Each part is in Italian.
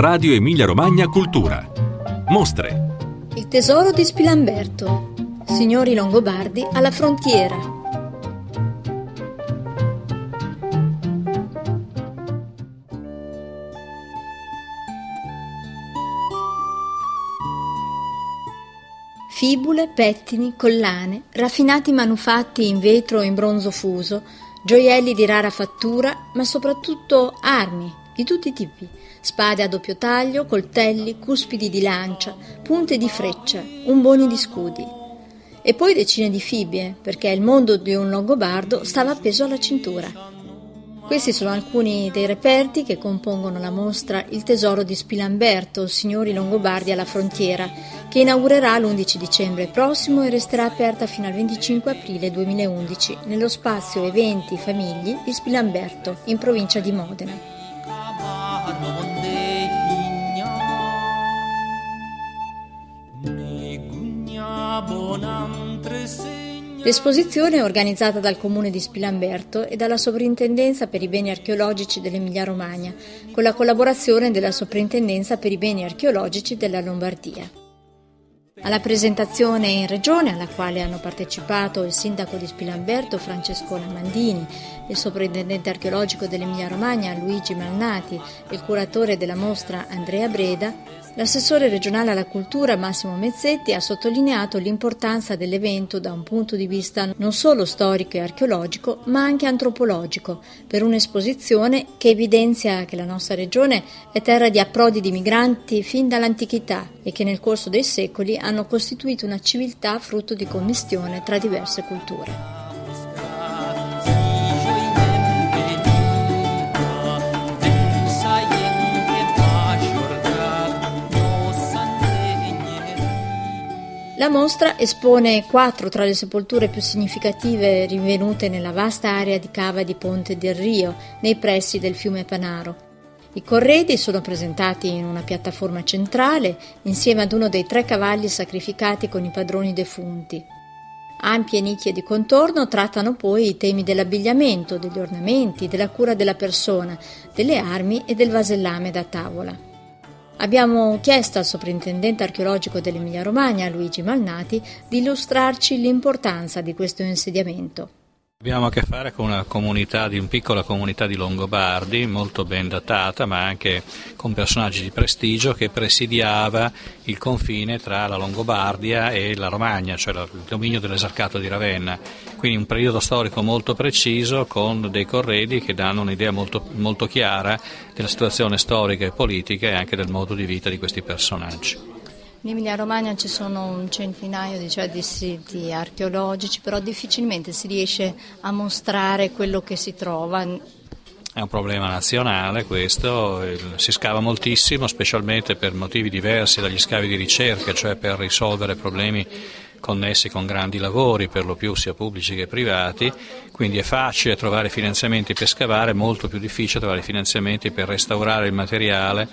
Radio Emilia Romagna Cultura. Mostre. Il tesoro di Spilamberto. Signori Longobardi alla frontiera. Fibule, pettini, collane, raffinati manufatti in vetro o in bronzo fuso, gioielli di rara fattura, ma soprattutto armi di tutti i tipi, spade a doppio taglio, coltelli, cuspidi di lancia, punte di freccia, umboni di scudi. E poi decine di fibbie, perché il mondo di un longobardo stava appeso alla cintura. Questi sono alcuni dei reperti che compongono la mostra Il tesoro di Spilamberto, signori longobardi alla frontiera, che inaugurerà l'11 dicembre prossimo e resterà aperta fino al 25 aprile 2011 nello spazio Eventi Famigli di Spilamberto, in provincia di Modena. L'esposizione è organizzata dal comune di Spilamberto e dalla Sovrintendenza per i beni archeologici dell'Emilia-Romagna, con la collaborazione della Sovrintendenza per i beni archeologici della Lombardia. Alla presentazione in regione, alla quale hanno partecipato il sindaco di Spilamberto Francesco Lamandini, il sovrintendente archeologico dell'Emilia Romagna Luigi Malnati e il curatore della mostra Andrea Breda, l'assessore regionale alla cultura Massimo Mezzetti ha sottolineato l'importanza dell'evento da un punto di vista non solo storico e archeologico, ma anche antropologico, per un'esposizione che evidenzia che la nostra regione è terra di approdi di migranti fin dall'antichità e che nel corso dei secoli hanno costituito una civiltà frutto di commistione tra diverse culture. La mostra espone quattro tra le sepolture più significative rinvenute nella vasta area di cava di Ponte del Rio, nei pressi del fiume Panaro. I corredi sono presentati in una piattaforma centrale insieme ad uno dei tre cavalli sacrificati con i padroni defunti. Ampie nicchie di contorno trattano poi i temi dell'abbigliamento, degli ornamenti, della cura della persona, delle armi e del vasellame da tavola. Abbiamo chiesto al soprintendente archeologico dell'Emilia-Romagna, Luigi Malnati, di illustrarci l'importanza di questo insediamento. Abbiamo a che fare con una comunità, di una piccola comunità di Longobardi, molto ben datata, ma anche con personaggi di prestigio, che presidiava il confine tra la Longobardia e la Romagna, cioè il dominio dell'esarcato di Ravenna. Quindi un periodo storico molto preciso con dei corredi che danno un'idea molto, molto chiara della situazione storica e politica e anche del modo di vita di questi personaggi. In Emilia Romagna ci sono un centinaio di, cioè, di, siti archeologici, però difficilmente si riesce a mostrare quello che si trova. È un problema nazionale questo, si scava moltissimo, specialmente per motivi diversi dagli scavi di ricerca, cioè per risolvere problemi connessi con grandi lavori, per lo più sia pubblici che privati, quindi è facile trovare finanziamenti per scavare, molto più difficile trovare finanziamenti per restaurare il materiale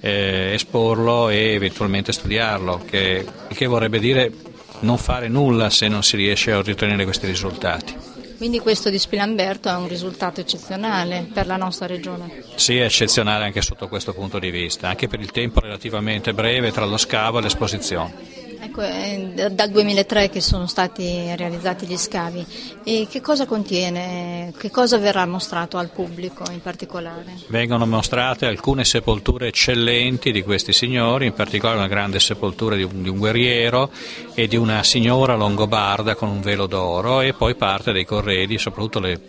eh, esporlo e eventualmente studiarlo, che, che vorrebbe dire non fare nulla se non si riesce a ottenere questi risultati. Quindi questo di Spilamberto è un risultato eccezionale per la nostra regione. Sì, è eccezionale anche sotto questo punto di vista, anche per il tempo relativamente breve tra lo scavo e l'esposizione. Ecco, è dal 2003 che sono stati realizzati gli scavi e che cosa contiene, che cosa verrà mostrato al pubblico in particolare? Vengono mostrate alcune sepolture eccellenti di questi signori, in particolare una grande sepoltura di un, di un guerriero e di una signora longobarda con un velo d'oro e poi parte dei corredi, soprattutto le,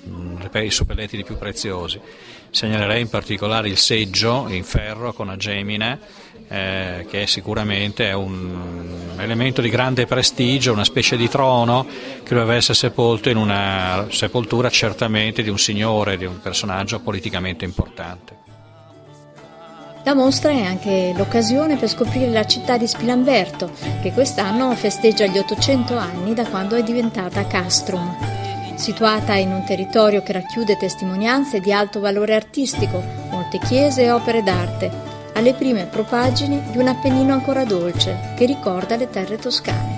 i suppelletti più preziosi. Segnalerei in particolare il seggio in ferro con a gemina eh, che sicuramente è un elemento di grande prestigio, una specie di trono che doveva essere sepolto in una sepoltura certamente di un signore, di un personaggio politicamente importante. La mostra è anche l'occasione per scoprire la città di Spilamberto, che quest'anno festeggia gli 800 anni da quando è diventata castrum. Situata in un territorio che racchiude testimonianze di alto valore artistico, molte chiese e opere d'arte, alle prime propagini di un Appennino ancora dolce che ricorda le terre toscane.